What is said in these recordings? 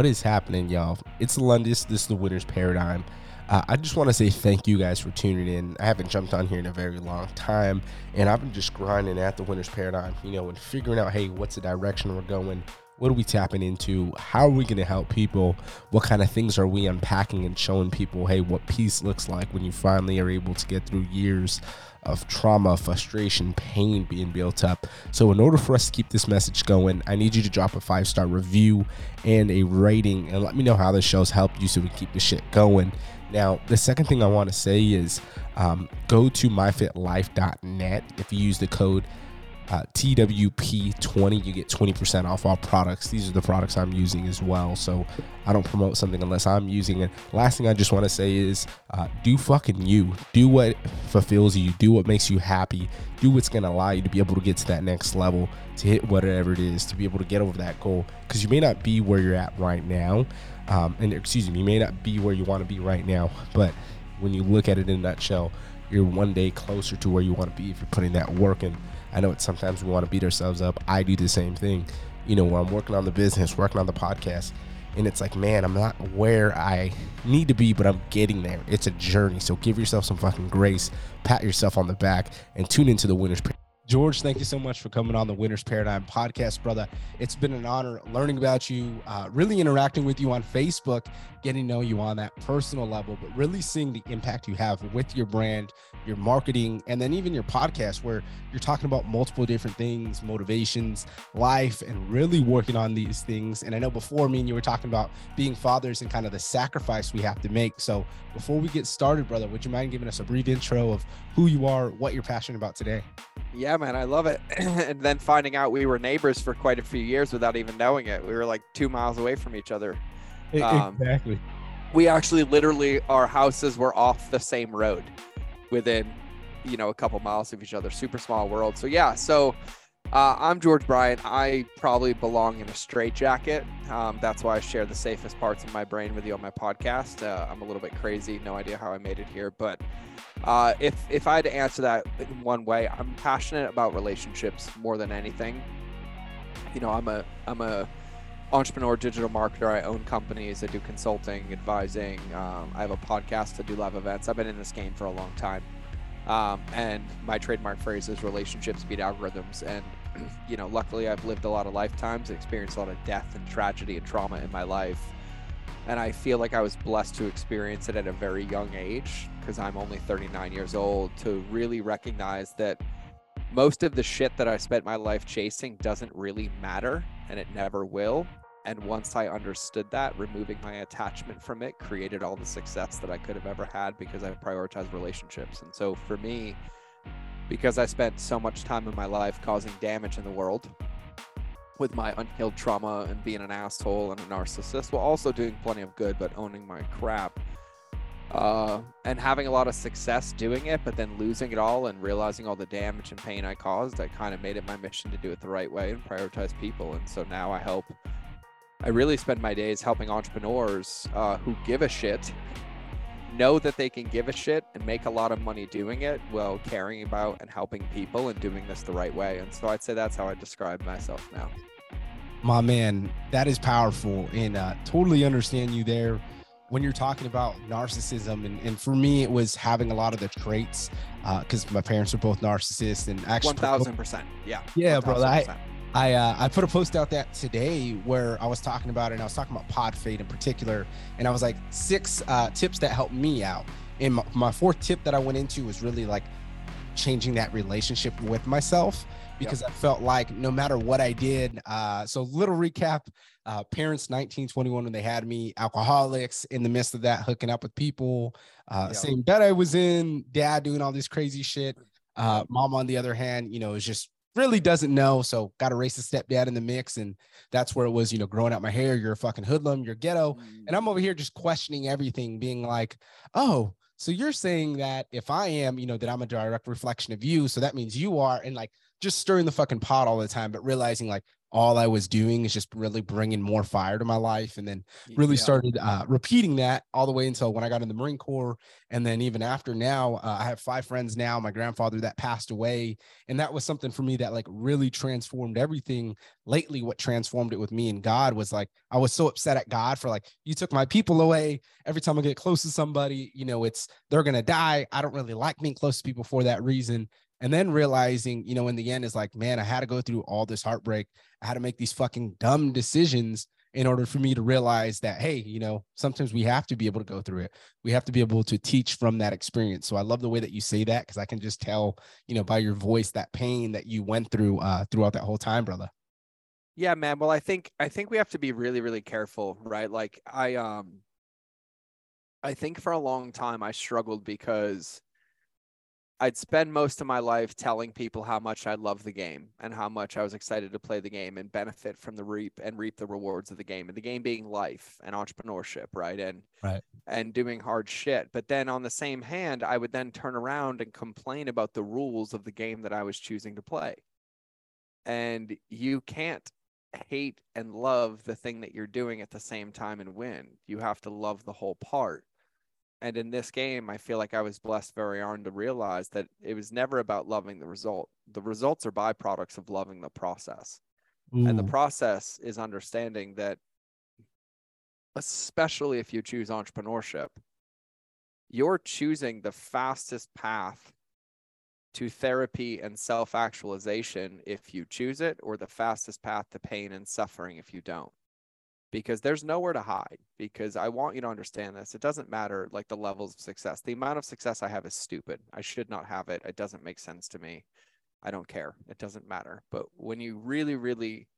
what is happening, y'all? It's Lundis. This is the Winner's Paradigm. Uh, I just want to say thank you guys for tuning in. I haven't jumped on here in a very long time, and I've been just grinding at the Winner's Paradigm, you know, and figuring out, hey, what's the direction we're going? What are we tapping into? How are we going to help people? What kind of things are we unpacking and showing people, hey, what peace looks like when you finally are able to get through years of trauma, frustration, pain being built up. So, in order for us to keep this message going, I need you to drop a five star review and a rating and let me know how the show's helped you so we can keep the shit going. Now, the second thing I want to say is um, go to myfitlife.net. If you use the code uh, TWP20, you get 20% off all products. These are the products I'm using as well. So I don't promote something unless I'm using it. Last thing I just want to say is uh, do fucking you. Do what fulfills you. Do what makes you happy. Do what's going to allow you to be able to get to that next level, to hit whatever it is, to be able to get over that goal. Because you may not be where you're at right now. Um, and excuse me, you may not be where you want to be right now. But when you look at it in a nutshell, you're one day closer to where you want to be if you're putting that work in. I know it's sometimes we want to beat ourselves up. I do the same thing. You know, where I'm working on the business, working on the podcast, and it's like, man, I'm not where I need to be, but I'm getting there. It's a journey. So give yourself some fucking grace, pat yourself on the back, and tune into the winners. George, thank you so much for coming on the Winners Paradigm podcast, brother. It's been an honor learning about you, uh, really interacting with you on Facebook, getting to know you on that personal level, but really seeing the impact you have with your brand, your marketing, and then even your podcast, where you're talking about multiple different things, motivations, life, and really working on these things. And I know before me and you were talking about being fathers and kind of the sacrifice we have to make. So before we get started, brother, would you mind giving us a brief intro of who you are, what you're passionate about today? Yeah, man, I love it. and then finding out we were neighbors for quite a few years without even knowing it. We were like two miles away from each other. Um, exactly. We actually literally, our houses were off the same road within, you know, a couple miles of each other. Super small world. So, yeah. So, uh, I'm George Bryant. I probably belong in a straitjacket. Um, that's why I share the safest parts of my brain with you on my podcast. Uh, I'm a little bit crazy. No idea how I made it here, but uh, if if I had to answer that in one way, I'm passionate about relationships more than anything. You know, I'm a I'm a entrepreneur, digital marketer. I own companies. I do consulting, advising. Um, I have a podcast. I do live events. I've been in this game for a long time. Um, and my trademark phrase is relationships beat algorithms. And, you know, luckily I've lived a lot of lifetimes, and experienced a lot of death and tragedy and trauma in my life. And I feel like I was blessed to experience it at a very young age because I'm only 39 years old to really recognize that most of the shit that I spent my life chasing doesn't really matter and it never will. And once I understood that, removing my attachment from it created all the success that I could have ever had because I prioritized relationships. And so for me, because I spent so much time in my life causing damage in the world with my unhealed trauma and being an asshole and a narcissist, while also doing plenty of good, but owning my crap. Uh, and having a lot of success doing it, but then losing it all and realizing all the damage and pain I caused, I kind of made it my mission to do it the right way and prioritize people. And so now I help I really spend my days helping entrepreneurs uh, who give a shit know that they can give a shit and make a lot of money doing it while caring about and helping people and doing this the right way. And so I'd say that's how I describe myself now. My man, that is powerful and uh, totally understand you there when you're talking about narcissism. And, and for me, it was having a lot of the traits because uh, my parents are both narcissists and actually 1000%. Yeah. Yeah, 1000%. brother. I, I uh, I put a post out that today where I was talking about it and I was talking about pod fade in particular and I was like six uh, tips that helped me out and my, my fourth tip that I went into was really like changing that relationship with myself because yep. I felt like no matter what I did, uh, so little recap, uh, parents 19, 21 when they had me, alcoholics in the midst of that, hooking up with people, uh, yep. same bed I was in, dad doing all this crazy shit. Uh, mom, on the other hand, you know, is just really doesn't know. So got race the stepdad in the mix. And that's where it was, you know, growing out my hair. You're a fucking hoodlum, you're ghetto. And I'm over here just questioning everything, being like, oh, so you're saying that if I am, you know, that I'm a direct reflection of you. So that means you are. And like just stirring the fucking pot all the time, but realizing like, all I was doing is just really bringing more fire to my life. And then really yeah. started uh, repeating that all the way until when I got in the Marine Corps. And then even after now, uh, I have five friends now, my grandfather that passed away. And that was something for me that like really transformed everything. Lately, what transformed it with me and God was like, I was so upset at God for like, you took my people away. Every time I get close to somebody, you know, it's they're going to die. I don't really like being close to people for that reason and then realizing you know in the end is like man i had to go through all this heartbreak. I had to make these fucking dumb decisions in order for me to realize that hey you know sometimes we have to be able to go through it. We have to be able to teach from that experience. So i love the way that you say that because i can just tell you know by your voice that pain that you went through uh throughout that whole time brother. Yeah man. Well i think i think we have to be really really careful right? Like i um i think for a long time i struggled because I'd spend most of my life telling people how much I love the game and how much I was excited to play the game and benefit from the reap and reap the rewards of the game and the game being life and entrepreneurship, right? And right. and doing hard shit. But then on the same hand, I would then turn around and complain about the rules of the game that I was choosing to play. And you can't hate and love the thing that you're doing at the same time and win. You have to love the whole part. And in this game, I feel like I was blessed very hard to realize that it was never about loving the result. The results are byproducts of loving the process. Ooh. And the process is understanding that, especially if you choose entrepreneurship, you're choosing the fastest path to therapy and self actualization if you choose it, or the fastest path to pain and suffering if you don't because there's nowhere to hide because I want you to understand this. It doesn't matter like the levels of success. The amount of success I have is stupid. I should not have it. It doesn't make sense to me. I don't care. It doesn't matter. But when you really, really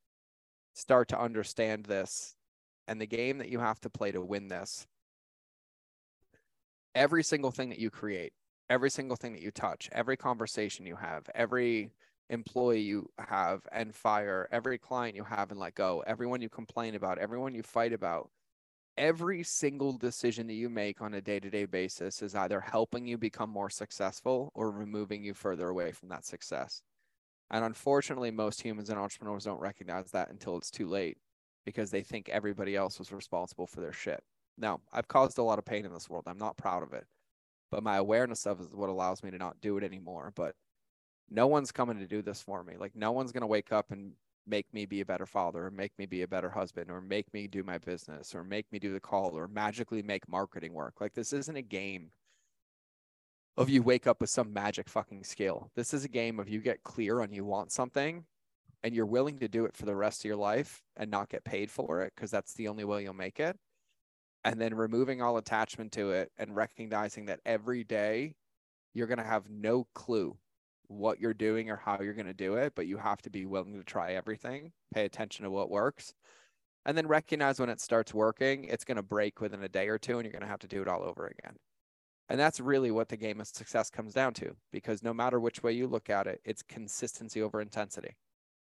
start to understand this and the game that you have to play to win this, every single thing that you create, every single thing that you touch, every conversation you have, every employee you have and fire, every client you have and let go, everyone you complain about, everyone you fight about, every single decision that you make on a day to day basis is either helping you become more successful or removing you further away from that success. And unfortunately, most humans and entrepreneurs don't recognize that until it's too late because they think everybody else was responsible for their shit. Now, I've caused a lot of pain in this world. I'm not proud of it, but my awareness of it is what allows me to not do it anymore. But no one's coming to do this for me. Like no one's going to wake up and make me be a better father or make me be a better husband or make me do my business or make me do the call or magically make marketing work. Like this isn't a game of you wake up with some magic fucking skill. This is a game of you get clear on you want something and you're willing to do it for the rest of your life and not get paid for it because that's the only way you'll make it. And then removing all attachment to it and recognizing that every day you're going to have no clue what you're doing or how you're going to do it, but you have to be willing to try everything, pay attention to what works, and then recognize when it starts working, it's going to break within a day or two and you're going to have to do it all over again. And that's really what the game of success comes down to because no matter which way you look at it, it's consistency over intensity.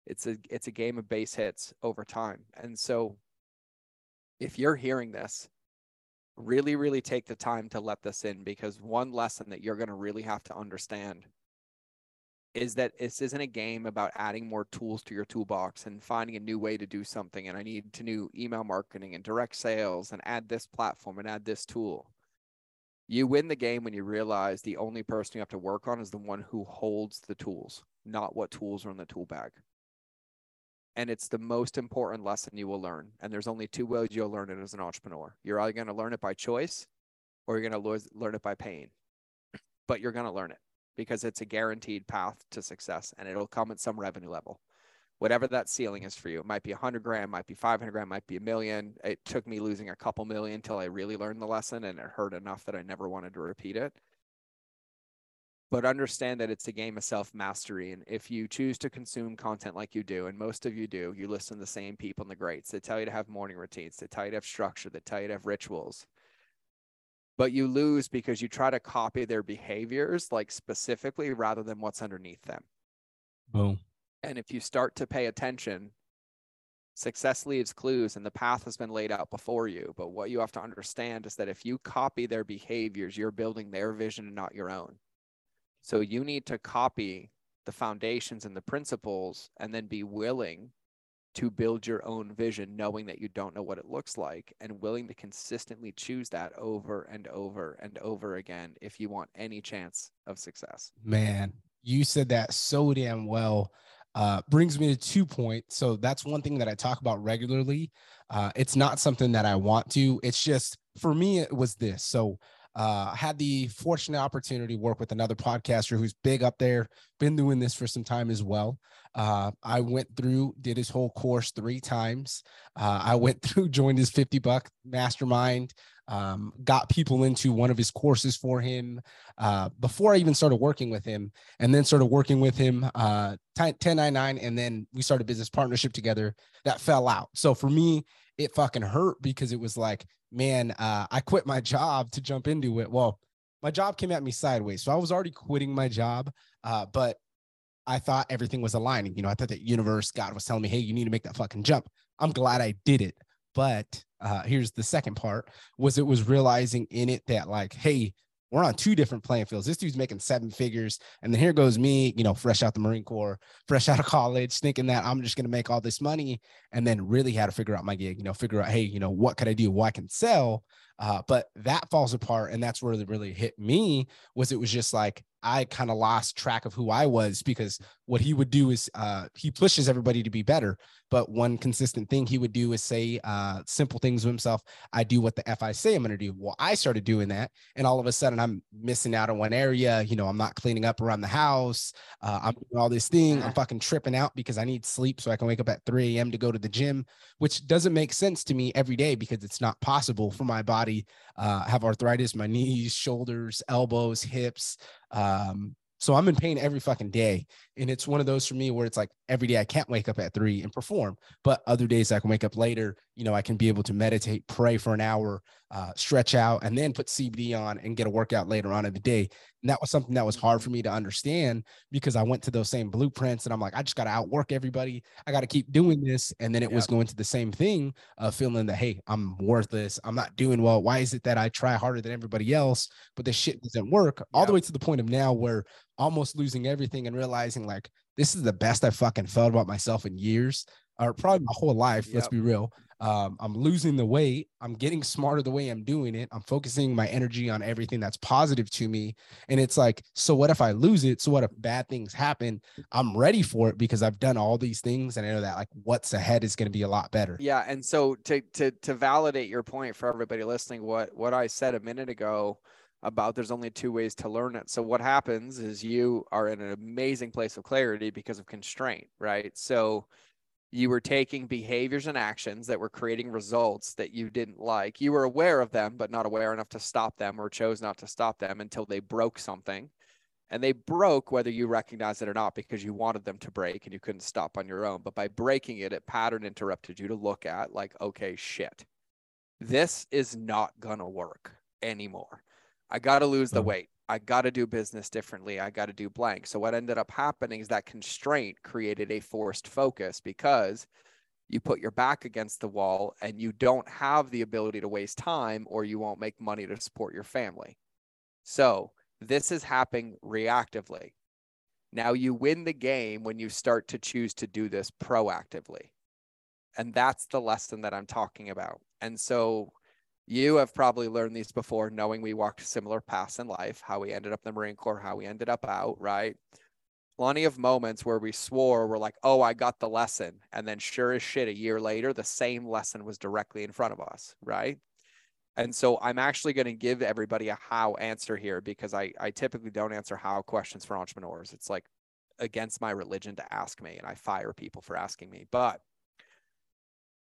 It's a it's a game of base hits over time. And so if you're hearing this, really really take the time to let this in because one lesson that you're going to really have to understand is that this isn't a game about adding more tools to your toolbox and finding a new way to do something. And I need to do email marketing and direct sales and add this platform and add this tool. You win the game when you realize the only person you have to work on is the one who holds the tools, not what tools are in the tool bag. And it's the most important lesson you will learn. And there's only two ways you'll learn it as an entrepreneur. You're either going to learn it by choice or you're going to learn it by pain, but you're going to learn it because it's a guaranteed path to success and it'll come at some revenue level. Whatever that ceiling is for you, it might be 100 grand, might be 500 grand, might be a million. It took me losing a couple million until I really learned the lesson and it hurt enough that I never wanted to repeat it. but understand that it's a game of self mastery. And if you choose to consume content like you do, and most of you do, you listen to the same people in the greats They tell you to have morning routines, they tell you to have structure, they tell you to have rituals. But you lose because you try to copy their behaviors, like specifically, rather than what's underneath them. Boom. And if you start to pay attention, success leaves clues and the path has been laid out before you. But what you have to understand is that if you copy their behaviors, you're building their vision and not your own. So you need to copy the foundations and the principles and then be willing to build your own vision, knowing that you don't know what it looks like and willing to consistently choose that over and over and over again if you want any chance of success. Man, you said that so damn well. Uh, brings me to two points. So that's one thing that I talk about regularly. Uh, it's not something that I want to. It's just for me, it was this. So uh, had the fortunate opportunity to work with another podcaster who's big up there, been doing this for some time as well. Uh, I went through, did his whole course three times. Uh, I went through, joined his 50 buck mastermind, um, got people into one of his courses for him uh, before I even started working with him, and then started working with him uh, 1099, and then we started business partnership together. That fell out. So for me, it fucking hurt because it was like, man, uh, I quit my job to jump into it. Well, my job came at me sideways. So I was already quitting my job, uh, but I thought everything was aligning. You know, I thought that universe, God was telling me, hey, you need to make that fucking jump. I'm glad I did it. But uh, here's the second part was it was realizing in it that like, hey, we're on two different playing fields. This dude's making seven figures. And then here goes me, you know, fresh out the Marine Corps, fresh out of college, thinking that I'm just going to make all this money. And then really had to figure out my gig, you know, figure out, hey, you know, what could I do? What I can sell. Uh, but that falls apart. And that's where it really hit me was it was just like, I kind of lost track of who I was because what he would do is uh, he pushes everybody to be better. But one consistent thing he would do is say uh, simple things to himself. I do what the F I say I'm going to do. Well, I started doing that. And all of a sudden I'm missing out on one area. You know, I'm not cleaning up around the house. Uh, I'm doing all this thing. I'm fucking tripping out because I need sleep so I can wake up at 3 a.m. to go to the gym, which doesn't make sense to me every day because it's not possible for my body. Uh, have arthritis, my knees, shoulders, elbows, hips, um, so I'm in pain every fucking day. And it's one of those for me where it's like every day I can't wake up at three and perform, but other days I can wake up later. You know, I can be able to meditate, pray for an hour, uh, stretch out, and then put CBD on and get a workout later on in the day. And that was something that was hard for me to understand because I went to those same blueprints and I'm like, I just got to outwork everybody. I got to keep doing this. And then it was going to the same thing of feeling that, hey, I'm worthless. I'm not doing well. Why is it that I try harder than everybody else, but this shit doesn't work? All the way to the point of now where almost losing everything and realizing like this is the best I fucking felt about myself in years or probably my whole life. Yep. Let's be real. Um, I'm losing the weight. I'm getting smarter the way I'm doing it. I'm focusing my energy on everything that's positive to me. And it's like, so what if I lose it? So what if bad things happen? I'm ready for it because I've done all these things and I know that like what's ahead is going to be a lot better. Yeah. And so to to to validate your point for everybody listening, what what I said a minute ago about there's only two ways to learn it. So what happens is you are in an amazing place of clarity because of constraint, right? So you were taking behaviors and actions that were creating results that you didn't like. You were aware of them, but not aware enough to stop them or chose not to stop them until they broke something. And they broke whether you recognize it or not because you wanted them to break and you couldn't stop on your own. But by breaking it, it pattern interrupted you to look at, like, okay, shit, this is not going to work anymore. I got to lose the mm-hmm. weight. I got to do business differently. I got to do blank. So what ended up happening is that constraint created a forced focus because you put your back against the wall and you don't have the ability to waste time or you won't make money to support your family. So this is happening reactively. Now you win the game when you start to choose to do this proactively. And that's the lesson that I'm talking about. And so you have probably learned these before, knowing we walked similar paths in life, how we ended up in the Marine Corps, how we ended up out, right? Plenty of moments where we swore we're like, oh, I got the lesson. And then sure as shit, a year later, the same lesson was directly in front of us, right? And so I'm actually going to give everybody a how answer here because I, I typically don't answer how questions for entrepreneurs. It's like against my religion to ask me, and I fire people for asking me. But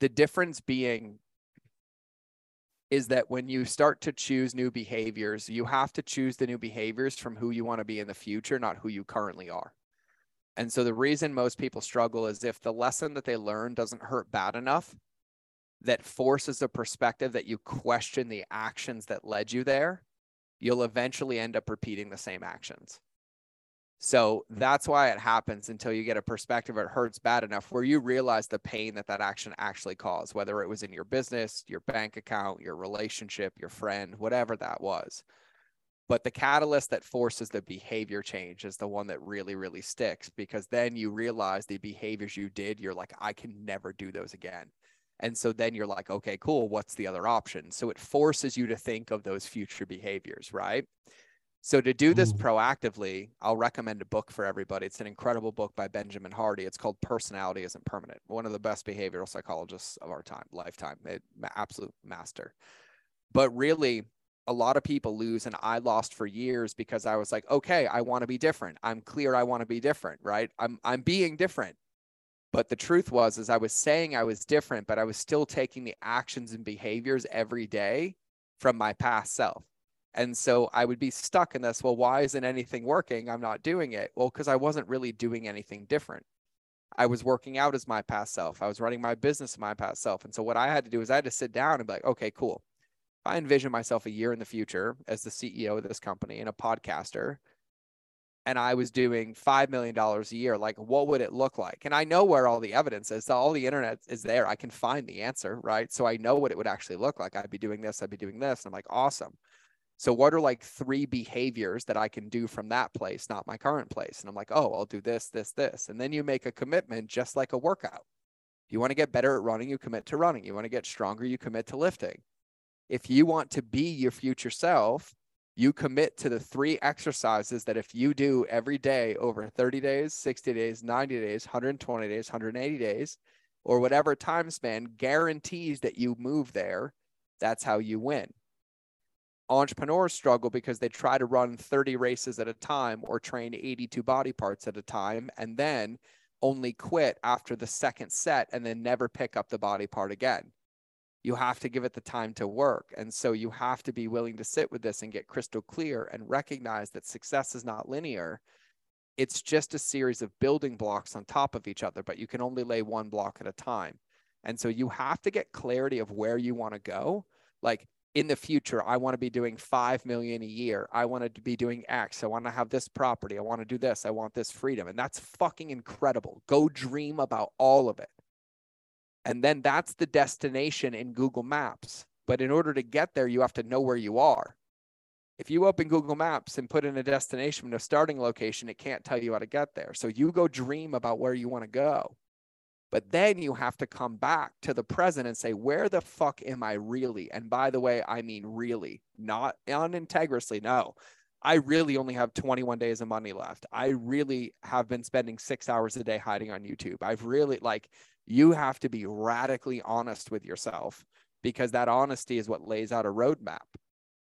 the difference being is that when you start to choose new behaviors, you have to choose the new behaviors from who you want to be in the future, not who you currently are. And so the reason most people struggle is if the lesson that they learn doesn't hurt bad enough, that forces a perspective that you question the actions that led you there, you'll eventually end up repeating the same actions. So hmm. that's why it happens until you get a perspective it hurts bad enough where you realize the pain that that action actually caused, whether it was in your business, your bank account, your relationship, your friend, whatever that was. But the catalyst that forces the behavior change is the one that really, really sticks because then you realize the behaviors you did, you're like, I can never do those again. And so then you're like, okay, cool. What's the other option? So it forces you to think of those future behaviors, right? So to do this proactively, I'll recommend a book for everybody. It's an incredible book by Benjamin Hardy. It's called Personality Isn't Permanent. One of the best behavioral psychologists of our time, lifetime, eh, it, absolute master. But really, a lot of people lose, and I lost for years because I was like, okay, I want to be different. I'm clear I want to be different, right? I'm I'm being different. But the truth was, is I was saying I was different, but I was still taking the actions and behaviors every day from my past self. And so I would be stuck in this. Well, why isn't anything working? I'm not doing it. Well, because I wasn't really doing anything different. I was working out as my past self. I was running my business as my past self. And so what I had to do is I had to sit down and be like, okay, cool. If I envision myself a year in the future as the CEO of this company and a podcaster, and I was doing $5 million a year, like what would it look like? And I know where all the evidence is. So All the internet is there. I can find the answer, right? So I know what it would actually look like. I'd be doing this, I'd be doing this. And I'm like, awesome. So, what are like three behaviors that I can do from that place, not my current place? And I'm like, oh, I'll do this, this, this. And then you make a commitment just like a workout. You want to get better at running, you commit to running. You want to get stronger, you commit to lifting. If you want to be your future self, you commit to the three exercises that if you do every day over 30 days, 60 days, 90 days, 120 days, 180 days, or whatever time span guarantees that you move there, that's how you win entrepreneurs struggle because they try to run 30 races at a time or train 82 body parts at a time and then only quit after the second set and then never pick up the body part again. You have to give it the time to work. And so you have to be willing to sit with this and get crystal clear and recognize that success is not linear. It's just a series of building blocks on top of each other, but you can only lay one block at a time. And so you have to get clarity of where you want to go. Like in the future i want to be doing 5 million a year. I want to be doing x. I want to have this property. I want to do this. I want this freedom. And that's fucking incredible. Go dream about all of it. And then that's the destination in google maps. But in order to get there you have to know where you are. If you open google maps and put in a destination and a starting location it can't tell you how to get there. So you go dream about where you want to go but then you have to come back to the present and say, where the fuck am I really? And by the way, I mean really, not unintegriously. No, I really only have 21 days of money left. I really have been spending six hours a day hiding on YouTube. I've really, like, you have to be radically honest with yourself because that honesty is what lays out a roadmap.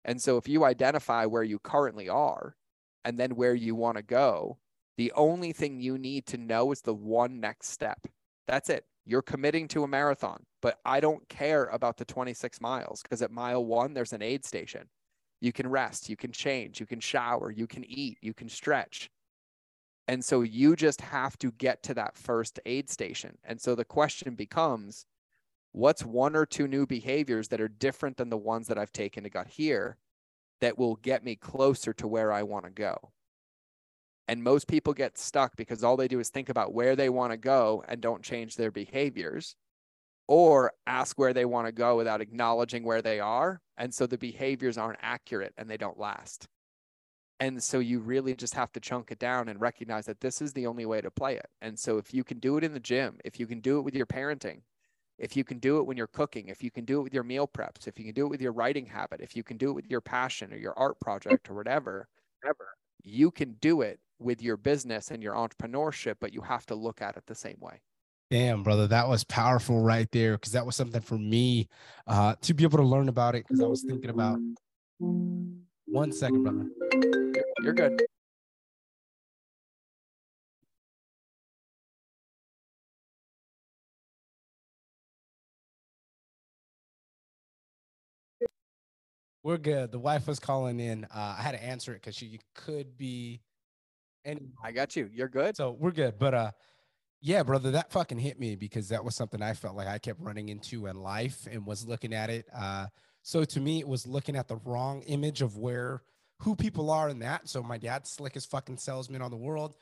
And so if you identify where you currently are and then where you want to go, the only thing you need to know is the one next step. That's it. You're committing to a marathon, but I don't care about the 26 miles because at mile one, there's an aid station. You can rest, you can change, you can shower, you can eat, you can stretch. And so you just have to get to that first aid station. And so the question becomes what's one or two new behaviors that are different than the ones that I've taken to get here that will get me closer to where I want to go? And most people get stuck because all they do is think about where they want to go and don't change their behaviors or ask where they want to go without acknowledging where they are. And so the behaviors aren't accurate and they don't last. And so you really just have to chunk it down and recognize that this is the only way to play it. And so if you can do it in the gym, if you can do it with your parenting, if you can do it when you're cooking, if you can do it with your meal preps, if you can do it with your writing habit, if you can do it with your passion or your art project or whatever, whatever you can do it with your business and your entrepreneurship, but you have to look at it the same way. Damn, brother, that was powerful right there because that was something for me uh, to be able to learn about it because I was thinking about one second, brother. You're good. We're good. The wife was calling in. Uh, I had to answer it because she could be. And I got you. You're good. So we're good. But uh, yeah, brother, that fucking hit me because that was something I felt like I kept running into in life and was looking at it. Uh, so to me, it was looking at the wrong image of where who people are in that. So my dad's slickest fucking salesman on the world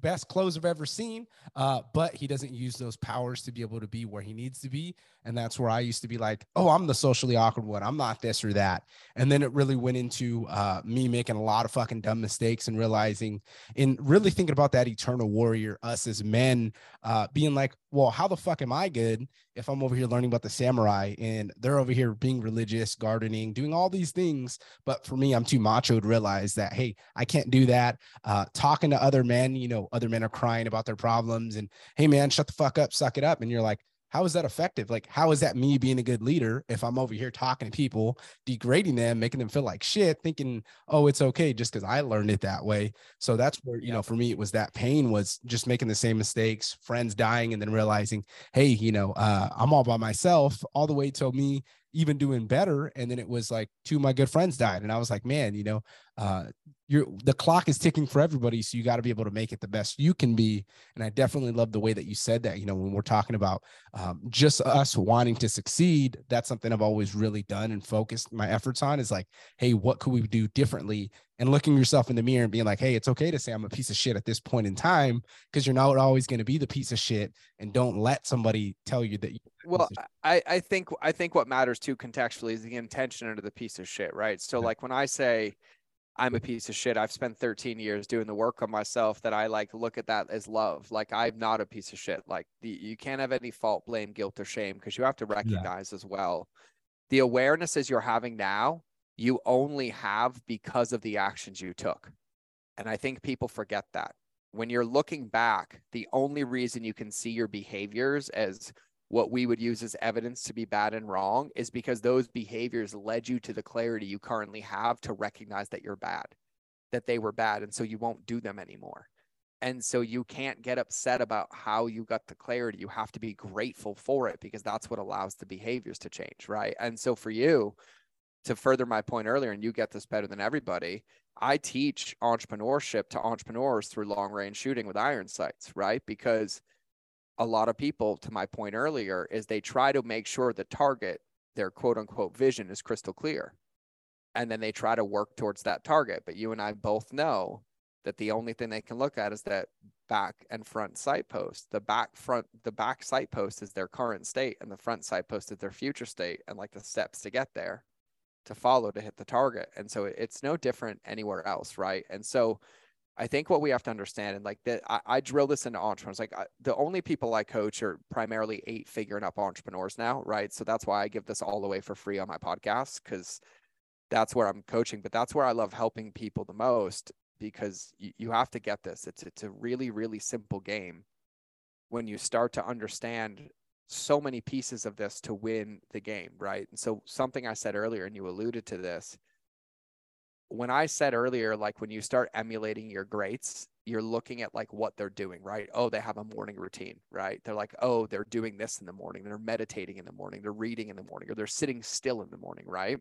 best clothes I've ever seen. Uh, but he doesn't use those powers to be able to be where he needs to be. And that's where I used to be like, oh, I'm the socially awkward one. I'm not this or that. And then it really went into uh, me making a lot of fucking dumb mistakes and realizing, and really thinking about that eternal warrior, us as men, uh, being like, well, how the fuck am I good if I'm over here learning about the samurai and they're over here being religious, gardening, doing all these things? But for me, I'm too macho to realize that, hey, I can't do that. Uh, talking to other men, you know, other men are crying about their problems and, hey, man, shut the fuck up, suck it up. And you're like, how is that effective? Like, how is that me being a good leader if I'm over here talking to people, degrading them, making them feel like shit, thinking, oh, it's okay just because I learned it that way. So that's where, you know, for me, it was that pain was just making the same mistakes, friends dying, and then realizing, hey, you know, uh, I'm all by myself all the way till me even doing better. And then it was like two of my good friends died. And I was like, man, you know, uh, you're the clock is ticking for everybody. So you got to be able to make it the best you can be. And I definitely love the way that you said that, you know, when we're talking about um, just us wanting to succeed, that's something I've always really done and focused my efforts on is like, hey, what could we do differently? And looking yourself in the mirror and being like, hey, it's okay to say I'm a piece of shit at this point in time because you're not always going to be the piece of shit. And don't let somebody tell you that. well, I, I think I think what matters too contextually is the intention under the piece of shit, right? So yeah. like when I say I'm a piece of shit. I've spent 13 years doing the work on myself that I like look at that as love. Like I'm not a piece of shit. Like the, you can't have any fault, blame, guilt, or shame because you have to recognize yeah. as well the awarenesses you're having now, you only have because of the actions you took. And I think people forget that. When you're looking back, the only reason you can see your behaviors as what we would use as evidence to be bad and wrong is because those behaviors led you to the clarity you currently have to recognize that you're bad, that they were bad. And so you won't do them anymore. And so you can't get upset about how you got the clarity. You have to be grateful for it because that's what allows the behaviors to change. Right. And so for you, to further my point earlier, and you get this better than everybody, I teach entrepreneurship to entrepreneurs through long range shooting with iron sights, right? Because a lot of people, to my point earlier, is they try to make sure the target, their quote unquote vision is crystal clear. And then they try to work towards that target. But you and I both know that the only thing they can look at is that back and front sight post. The back front, the back sight post is their current state, and the front sight post is their future state, and like the steps to get there, to follow to hit the target. And so it's no different anywhere else, right? And so I think what we have to understand, and like that, I, I drill this into entrepreneurs. Like I, the only people I coach are primarily eight figuring up entrepreneurs now, right? So that's why I give this all away for free on my podcast because that's where I'm coaching. But that's where I love helping people the most because you, you have to get this. It's it's a really really simple game when you start to understand so many pieces of this to win the game, right? And so something I said earlier, and you alluded to this when I said earlier, like when you start emulating your greats, you're looking at like what they're doing, right? Oh, they have a morning routine, right? They're like, oh, they're doing this in the morning. They're meditating in the morning. They're reading in the morning, or they're sitting still in the morning, right?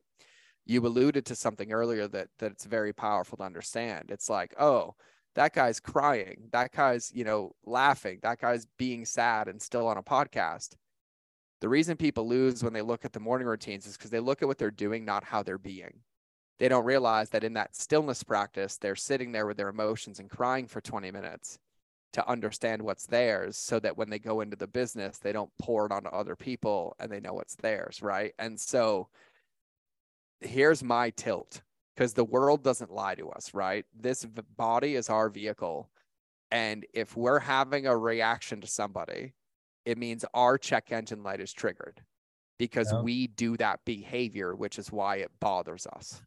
You alluded to something earlier that that it's very powerful to understand. It's like, oh, that guy's crying. That guy's, you know, laughing. That guy's being sad and still on a podcast. The reason people lose when they look at the morning routines is because they look at what they're doing, not how they're being they don't realize that in that stillness practice, they're sitting there with their emotions and crying for 20 minutes to understand what's theirs so that when they go into the business, they don't pour it onto other people and they know what's theirs. Right. And so here's my tilt because the world doesn't lie to us. Right. This body is our vehicle. And if we're having a reaction to somebody, it means our check engine light is triggered because yeah. we do that behavior, which is why it bothers us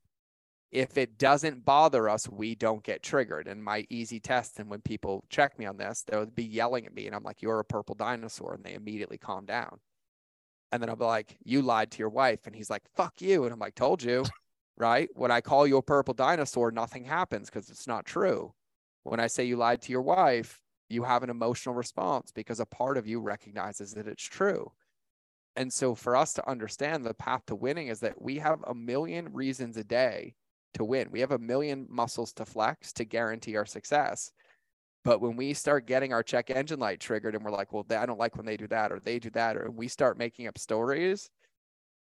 if it doesn't bother us, we don't get triggered. And my easy test, and when people check me on this, they'll be yelling at me, and I'm like, "You're a purple dinosaur," and they immediately calm down. And then I'll be like, "You lied to your wife," and he's like, "Fuck you," and I'm like, "Told you." Right? When I call you a purple dinosaur, nothing happens because it's not true. When I say you lied to your wife, you have an emotional response because a part of you recognizes that it's true. And so for us to understand the path to winning is that we have a million reasons a day to win. We have a million muscles to flex to guarantee our success. But when we start getting our check engine light triggered and we're like, well, I don't like when they do that or they do that, or we start making up stories,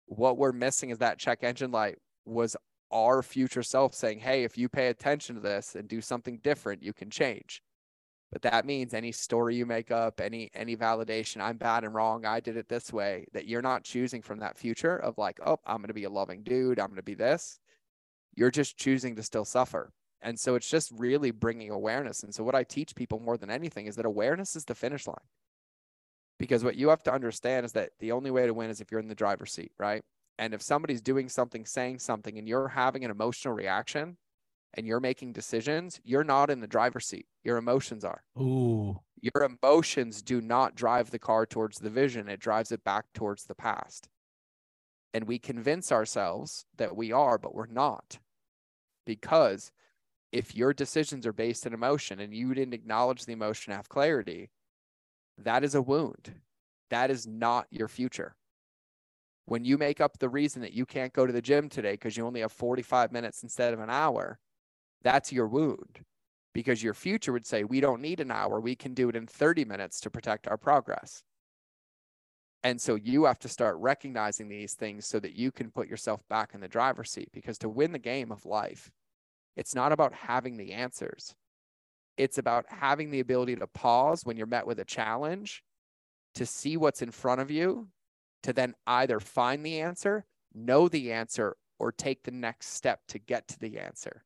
what we're missing is that check engine light was our future self saying, hey, if you pay attention to this and do something different, you can change. But that means any story you make up, any any validation, I'm bad and wrong, I did it this way, that you're not choosing from that future of like, oh, I'm to be a loving dude, I'm to be this. You're just choosing to still suffer. And so it's just really bringing awareness. And so what I teach people more than anything is that awareness is the finish line. Because what you have to understand is that the only way to win is if you're in the driver's seat, right? And if somebody's doing something, saying something, and you're having an emotional reaction and you're making decisions, you're not in the driver's seat. Your emotions are. Ooh. Your emotions do not drive the car towards the vision, it drives it back towards the past. And we convince ourselves that we are, but we're not. Because if your decisions are based in emotion and you didn't acknowledge the emotion, have clarity, that is a wound. That is not your future. When you make up the reason that you can't go to the gym today because you only have 45 minutes instead of an hour, that's your wound because your future would say, we don't need an hour. We can do it in 30 minutes to protect our progress. And so you have to start recognizing these things so that you can put yourself back in the driver's seat because to win the game of life, it's not about having the answers. It's about having the ability to pause when you're met with a challenge, to see what's in front of you, to then either find the answer, know the answer, or take the next step to get to the answer.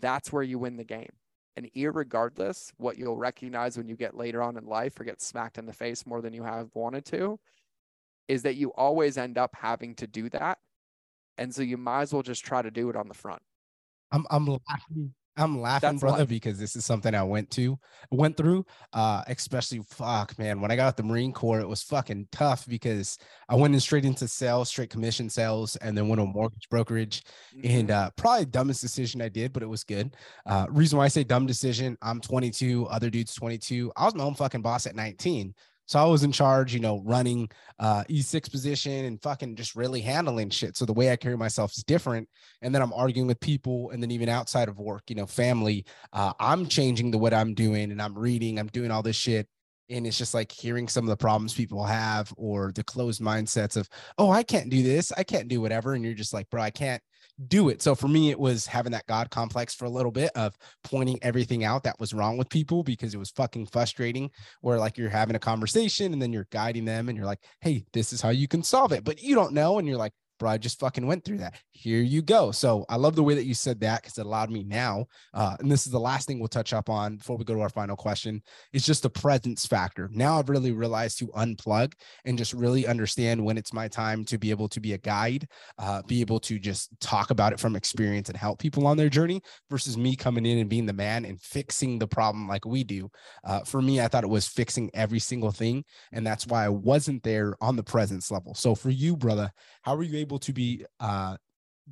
That's where you win the game. And irregardless, what you'll recognize when you get later on in life or get smacked in the face more than you have wanted to, is that you always end up having to do that. And so you might as well just try to do it on the front. I'm I'm laughing I'm laughing, That's brother, life. because this is something I went to, went through. Uh, especially fuck, man. When I got out the Marine Corps, it was fucking tough because I went in straight into sales, straight commission sales, and then went on mortgage brokerage. And Mhm. uh, probably dumbest decision I did, but it was good. Uh, reason why I say dumb decision, I'm 22, other dudes 22. I was my own fucking boss at 19. So I was in charge, you know, running uh E6 position and fucking just really handling shit. So the way I carry myself is different. And then I'm arguing with people, and then even outside of work, you know, family. Uh, I'm changing the what I'm doing, and I'm reading, I'm doing all this shit. And it's just like hearing some of the problems people have or the closed mindsets of, oh, I can't do this, I can't do whatever. And you're just like, bro, I can't do it. So for me, it was having that God complex for a little bit of pointing everything out that was wrong with people because it was fucking frustrating. Where like you're having a conversation and then you're guiding them and you're like, hey, this is how you can solve it. But you don't know. And you're like, bro, I just fucking went through that. Here you go. So I love the way that you said that because it allowed me now. Uh, and this is the last thing we'll touch up on before we go to our final question. It's just the presence factor. Now I've really realized to unplug and just really understand when it's my time to be able to be a guide, uh, be able to just talk about it from experience and help people on their journey versus me coming in and being the man and fixing the problem like we do. Uh, for me, I thought it was fixing every single thing. And that's why I wasn't there on the presence level. So for you, brother, how are you able to be uh,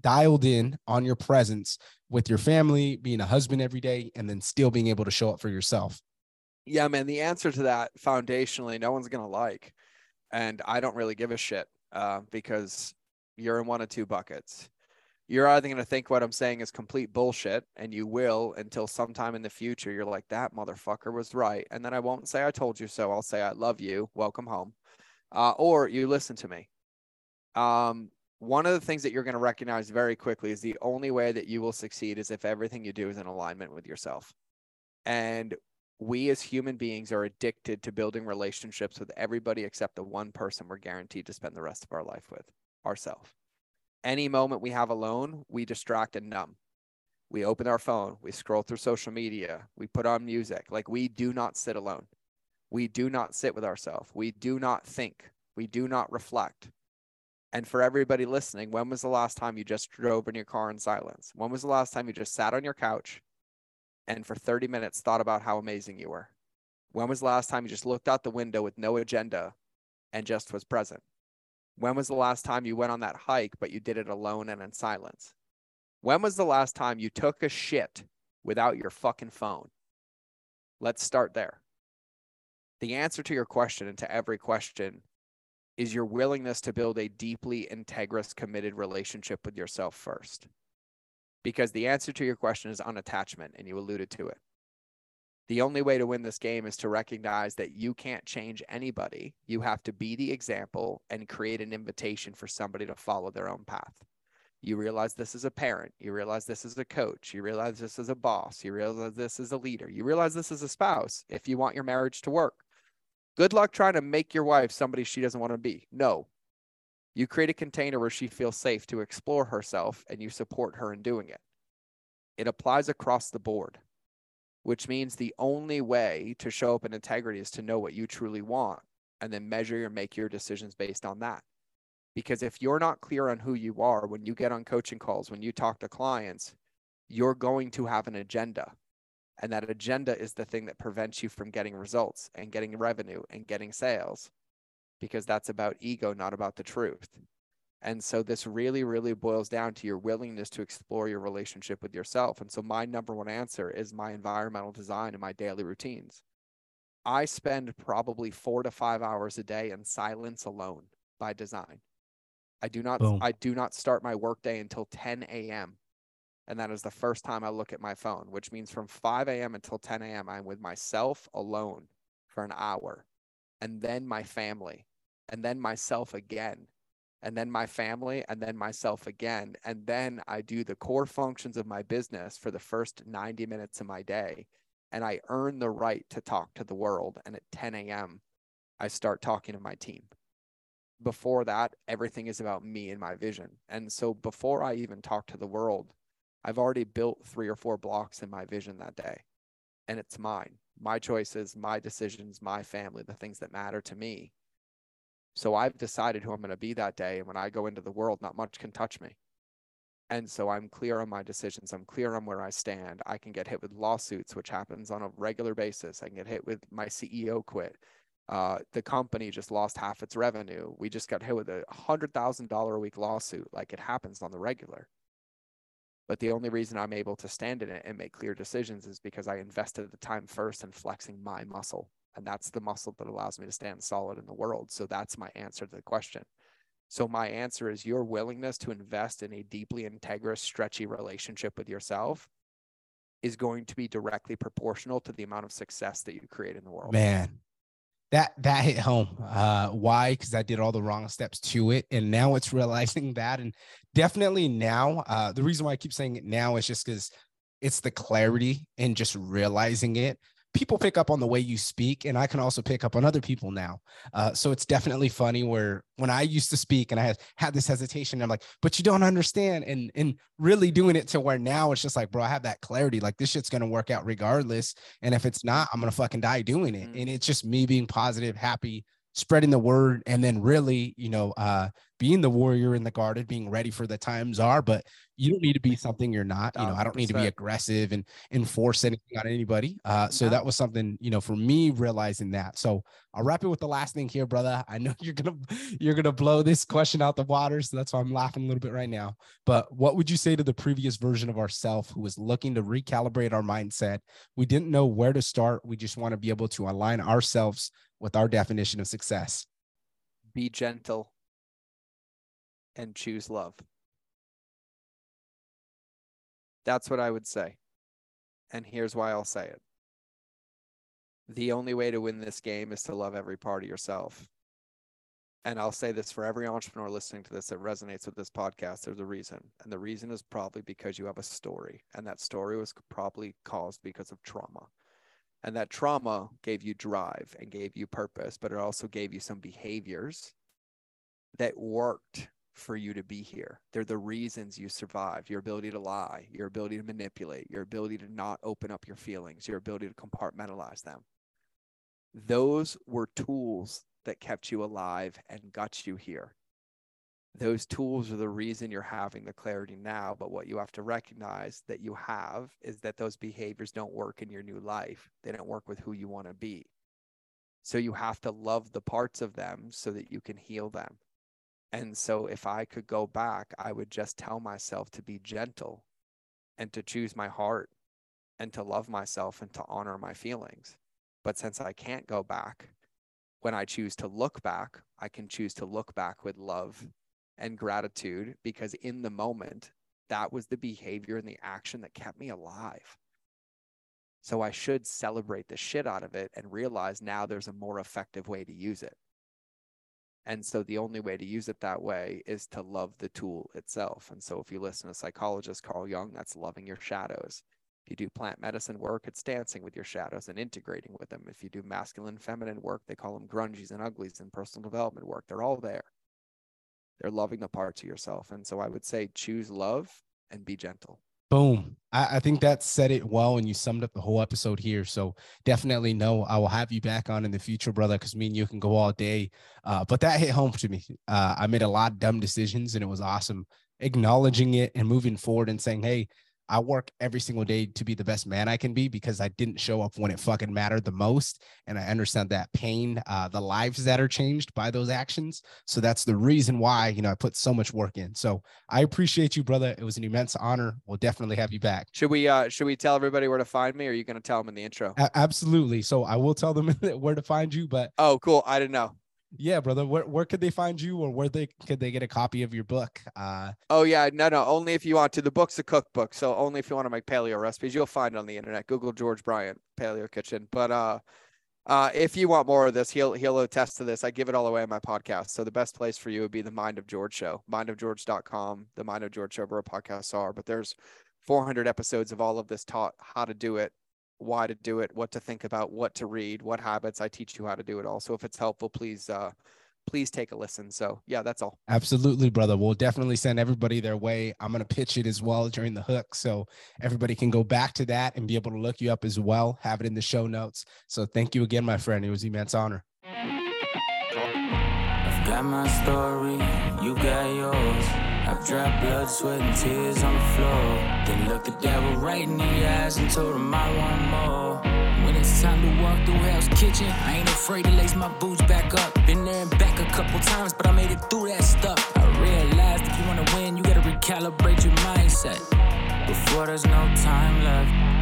dialed in on your presence with your family, being a husband every day, and then still being able to show up for yourself? Yeah, man. The answer to that foundationally, no one's gonna like, and I don't really give a shit uh, because you're in one of two buckets. You're either gonna think what I'm saying is complete bullshit, and you will until sometime in the future. You're like that motherfucker was right, and then I won't say I told you so. I'll say I love you. Welcome home, uh, or you listen to me. Um, one of the things that you're going to recognize very quickly is the only way that you will succeed is if everything you do is in alignment with yourself. And we as human beings are addicted to building relationships with everybody except the one person we're guaranteed to spend the rest of our life with ourselves. Any moment we have alone, we distract and numb. We open our phone, we scroll through social media, we put on music. Like we do not sit alone. We do not sit with ourselves. We do not think. We do not reflect. And for everybody listening, when was the last time you just drove in your car in silence? When was the last time you just sat on your couch and for 30 minutes thought about how amazing you were? When was the last time you just looked out the window with no agenda and just was present? When was the last time you went on that hike, but you did it alone and in silence? When was the last time you took a shit without your fucking phone? Let's start there. The answer to your question and to every question is your willingness to build a deeply integrous, committed relationship with yourself first. Because the answer to your question is unattachment, and you alluded to it. The only way to win this game is to recognize that you can't change anybody. You have to be the example and create an invitation for somebody to follow their own path. You realize this is a parent. You realize this is a coach. You realize this is a boss. You realize this is a leader. You realize this is a spouse if you want your marriage to work. Good luck trying to make your wife somebody she doesn't want to be. No. You create a container where she feels safe to explore herself and you support her in doing it. It applies across the board which means the only way to show up in integrity is to know what you truly want and then measure and make your decisions based on that. Because if you're not clear on who you are when you get on coaching calls, when you talk to clients, you're going to have an agenda. And that agenda is the thing that prevents you from getting results and getting revenue and getting sales because that's about ego, not about the truth. And so this really, really boils down to your willingness to explore your relationship with yourself. And so my number one answer is my environmental design and my daily routines. I spend probably four to five hours a day in silence alone by design. I do not Boom. I do not start my workday until 10 a.m. And that is the first time I look at my phone, which means from 5 a.m. until 10 a.m. I'm with myself alone for an hour. And then my family, and then myself again and then my family, and then myself again. And then I do the core functions of my business for the first 90 minutes of my day. And I earn the right to talk to the world. And at 10 a.m., I start talking to my team. Before that, everything is about me and my vision. And so before I even talk to the world, I've already built three or four blocks in my vision that day. And it's mine, my choices, my decisions, my family, the things that matter to me. So I've decided who I'm going to be that day. And when I go into the world, not much can touch me. And so I'm clear on my decisions. I'm clear on where I stand. I can get hit with lawsuits, which happens on a regular basis. I can get hit with my CEO quit. Uh, the company just lost half its revenue. We just got hit with a hundred thousand dollar a week lawsuit. Like it happens on the regular. But the only reason I'm able to stand in it and make clear decisions is because I invested the time first in flexing my muscle and that's the muscle that allows me to stand solid in the world. So that's my answer to the question. So my answer is your willingness to invest in a deeply integrous stretchy relationship with yourself is going to be directly proportional to the amount of success that you create in the world. Man that that hit home. Uh why? Because i did all the wrong steps to it and now it's realizing that and definitely now uh the reason why i keep saying it now is just because it's the clarity and just realizing it people pick up on the way you speak and i can also pick up on other people now. Uh, so it's definitely funny where when i used to speak and i had, had this hesitation i'm like but you don't understand and and really doing it to where now it's just like bro i have that clarity. Like this shit's gonna work out regardless and if it's not i'm gonna fucking die doing it. Mm-hmm. and it's just me being positive happy spreading the word and then really you know uh being the warrior in the garden being ready for the times are but you don't need to be something you're not you know i don't need to be aggressive and enforce anything on anybody. Uh so that was something you know for me realizing that. So i'll wrap it with the last thing here brother. I know you're gonna you're gonna blow this question out the water so that's why i'm laughing a little bit right now. But what would you say to the previous version of ourself who was looking to recalibrate our mindset? We didn't know where to start. We just want to be able to align ourselves with our definition of success. Be gentle and choose love. That's what I would say. And here's why I'll say it. The only way to win this game is to love every part of yourself. And I'll say this for every entrepreneur listening to this that resonates with this podcast, there's a reason. And the reason is probably because you have a story. And that story was probably caused because of trauma. And that trauma gave you drive and gave you purpose, but it also gave you some behaviors that worked for you to be here. They're the reasons you survived your ability to lie, your ability to manipulate, your ability to not open up your feelings, your ability to compartmentalize them. Those were tools that kept you alive and got you here those tools are the reason you're having the clarity now but what you have to recognize that you have is that those behaviors don't work in your new life. They don't work with who you want to be. So you have to love the parts of them so that you can heal them. And so if i could go back i would just tell myself to be gentle and to choose my heart and to love myself and to honor my feelings. But since i can't go back when I choose to look back, I can choose to look back with love and gratitude because in the moment, that was the behavior and the action that kept me alive. So I should celebrate the shit out of it and realize now there's a more effective way to use it. And so the only way to use it that way is to love the tool itself. And so if you listen to psychologist Carl Jung, that's loving your shadows. If you do plant medicine work, it's dancing with your shadows and integrating with them. If you do masculine, feminine work, they call them grungies and uglies and personal development work. They're all there. They're loving the parts of yourself. And so I would say choose love and be gentle. Boom. I, I, think that said it well and you summed up the whole episode here. So definitely know I will have you back on in the future, brother, because me and you can go all day. Uh, but that hit home to me. Uh, I made a lot of dumb decisions and it was awesome acknowledging it and moving forward and saying, hey, I work every single day to be the best man I can be because I didn't show up when it fucking mattered the most. And I understand that pain, uh, the lives that are changed by those actions. So that's the reason why, you know, I put so much work in. So I appreciate you, brother. It was an immense honor. We'll definitely have you back. Should we, uh, should we tell everybody where to find me or are you going to tell them in the intro? A- absolutely. So I will tell them where to find you, but. Oh, cool. I didn't know yeah brother where, where could they find you or where they could they get a copy of your book? Uh oh yeah no no only if you want to the book's a cookbook so only if you want to make paleo recipes you'll find it on the internet google george bryant paleo kitchen but uh uh if you want more of this he'll he'll attest to this i give it all away on my podcast so the best place for you would be the mind of george show mind of mindofgeorge.com the mind of george show where podcasts are but there's 400 episodes of all of this taught how to do it why to do it, what to think about, what to read, what habits. I teach you how to do it all. So if it's helpful, please uh please take a listen. So yeah, that's all. Absolutely, brother. We'll definitely send everybody their way. I'm gonna pitch it as well during the hook. So everybody can go back to that and be able to look you up as well. Have it in the show notes. So thank you again, my friend. It was immense honor. I've got my story, you got yours. I've blood, sweat, and tears on the floor. Then looked the devil right in the eyes and told him I want more. When it's time to walk through Hell's Kitchen, I ain't afraid to lace my boots back up. Been there and back a couple times, but I made it through that stuff. I realized if you wanna win, you gotta recalibrate your mindset. Before there's no time left.